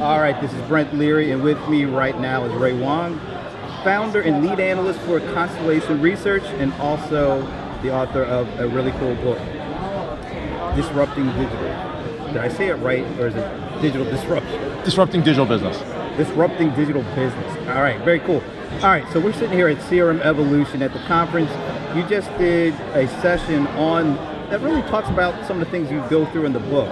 All right, this is Brent Leary, and with me right now is Ray Wang, founder and lead analyst for Constellation Research, and also the author of a really cool book, Disrupting Digital. Did I say it right, or is it digital disruption? Disrupting digital business. Disrupting digital business. All right, very cool. All right, so we're sitting here at CRM Evolution at the conference. You just did a session on that really talks about some of the things you go through in the book.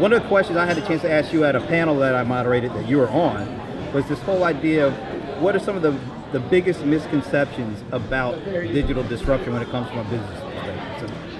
One of the questions I had a chance to ask you at a panel that I moderated that you were on was this whole idea of what are some of the, the biggest misconceptions about digital disruption when it comes from a business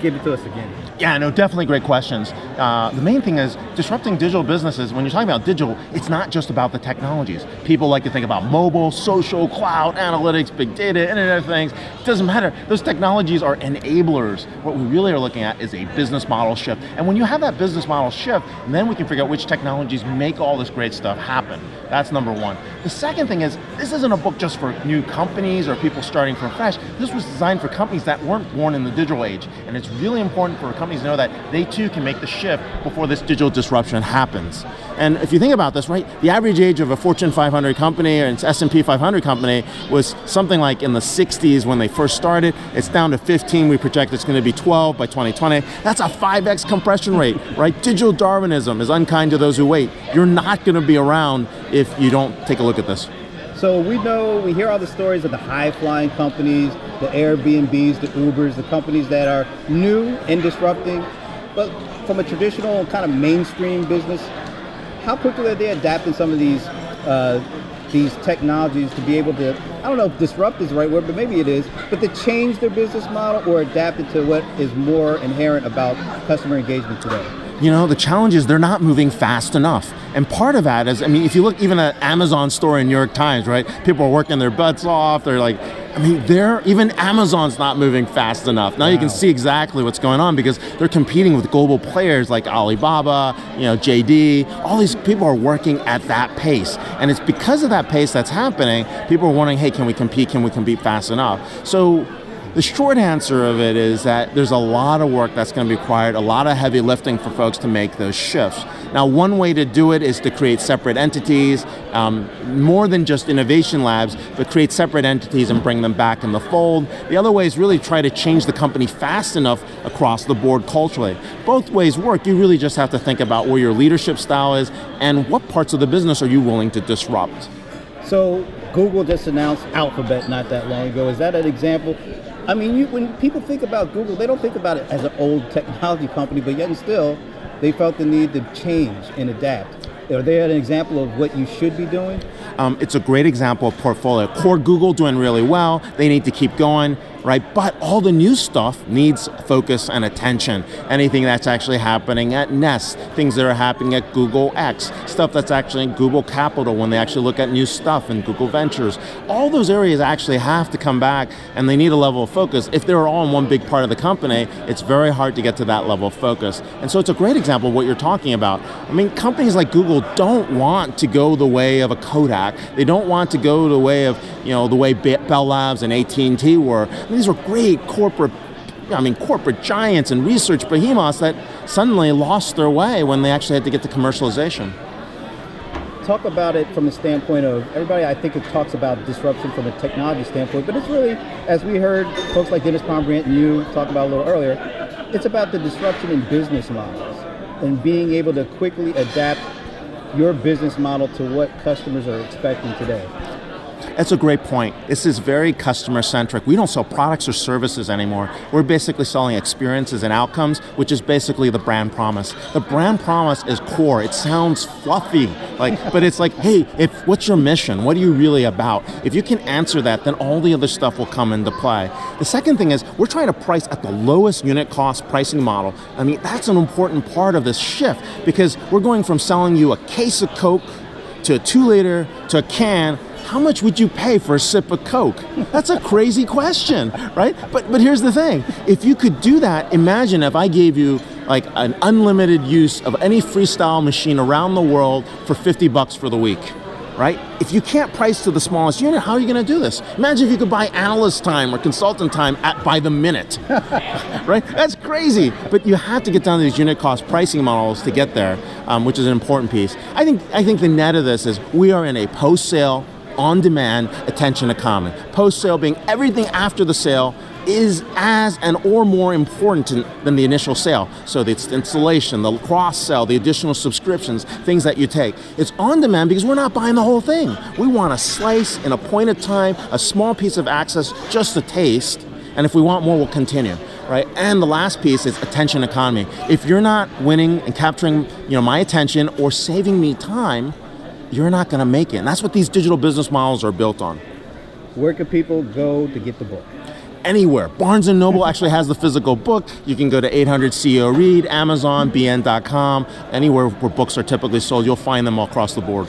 give it to us again. Yeah, no, definitely great questions. Uh, the main thing is disrupting digital businesses. When you're talking about digital, it's not just about the technologies. People like to think about mobile, social, cloud, analytics, big data, Internet of Things. It doesn't matter. Those technologies are enablers. What we really are looking at is a business model shift. And when you have that business model shift, then we can figure out which technologies make all this great stuff happen. That's number one. The second thing is, this isn't a book just for new companies or people starting from fresh. This was designed for companies that weren't born in the digital age. And it's really important for companies to know that they too can make the shift before this digital disruption happens. And if you think about this, right, the average age of a Fortune 500 company or an S&P 500 company was something like in the 60s when they first started. It's down to 15. We project it's going to be 12 by 2020. That's a 5x compression rate, right? Digital Darwinism is unkind to those who wait. You're not going to be around if you don't take a look at this. So we know, we hear all the stories of the high flying companies, the Airbnbs, the Ubers, the companies that are new and disrupting, but from a traditional kind of mainstream business, how quickly are they adapting some of these uh, these technologies to be able to, I don't know if disrupt is the right word, but maybe it is, but to change their business model or adapt it to what is more inherent about customer engagement today? you know, the challenge is they're not moving fast enough. And part of that is, I mean, if you look even at Amazon store in New York Times, right? People are working their butts off. They're like, I mean, they're even Amazon's not moving fast enough. Now wow. you can see exactly what's going on because they're competing with global players like Alibaba, you know, JD. All these people are working at that pace, and it's because of that pace that's happening. People are wondering, hey, can we compete? Can we compete fast enough? So the short answer of it is that there's a lot of work that's going to be required, a lot of heavy lifting for folks to make those shifts. Now, one way to do it is to create separate entities, um, more than just innovation labs, but create separate entities and bring them back in the fold. The other way is really try to change the company fast enough across the board culturally. Both ways work. You really just have to think about where your leadership style is and what parts of the business are you willing to disrupt. So Google just announced Alphabet not that long ago. Is that an example? I mean, you, when people think about Google, they don't think about it as an old technology company, but yet and still, they felt the need to change and adapt. Are they an example of what you should be doing? Um, it's a great example of portfolio. Core Google doing really well. They need to keep going right? But all the new stuff needs focus and attention. Anything that's actually happening at Nest, things that are happening at Google X, stuff that's actually in Google Capital when they actually look at new stuff in Google Ventures. All those areas actually have to come back and they need a level of focus. If they're all in one big part of the company, it's very hard to get to that level of focus. And so it's a great example of what you're talking about. I mean, companies like Google don't want to go the way of a Kodak. They don't want to go the way of, you know, the way Bell Labs and AT&T were these were great corporate I mean, corporate giants and research behemoths that suddenly lost their way when they actually had to get to commercialization. Talk about it from the standpoint of everybody. I think it talks about disruption from a technology standpoint, but it's really, as we heard folks like Dennis Pombriant and you talk about a little earlier, it's about the disruption in business models and being able to quickly adapt your business model to what customers are expecting today. That's a great point. This is very customer centric. We don't sell products or services anymore. We're basically selling experiences and outcomes, which is basically the brand promise. The brand promise is core. It sounds fluffy, like, but it's like, hey, if what's your mission? What are you really about? If you can answer that, then all the other stuff will come into play. The second thing is we're trying to price at the lowest unit cost pricing model. I mean, that's an important part of this shift because we're going from selling you a case of Coke to a two liter to a can how much would you pay for a sip of Coke? That's a crazy question, right? But but here's the thing. If you could do that, imagine if I gave you like an unlimited use of any freestyle machine around the world for 50 bucks for the week right? If you can't price to the smallest unit, how are you going to do this? Imagine if you could buy analyst time or consultant time at by the minute, right? That's crazy. But you have to get down to these unit cost pricing models to get there, um, which is an important piece. I think I think the net of this is we are in a post sale on demand attention economy. Post sale being everything after the sale is as and or more important than the initial sale. So the installation, the cross sell, the additional subscriptions, things that you take. It's on demand because we're not buying the whole thing. We want a slice in a point of time, a small piece of access, just a taste. And if we want more, we'll continue. Right? And the last piece is attention economy. If you're not winning and capturing, you know, my attention or saving me time, you're not going to make it. And that's what these digital business models are built on. Where can people go to get the book? Anywhere. Barnes & Noble actually has the physical book. You can go to 800 CEO Read, Amazon, BN.com, anywhere where books are typically sold. You'll find them all across the board.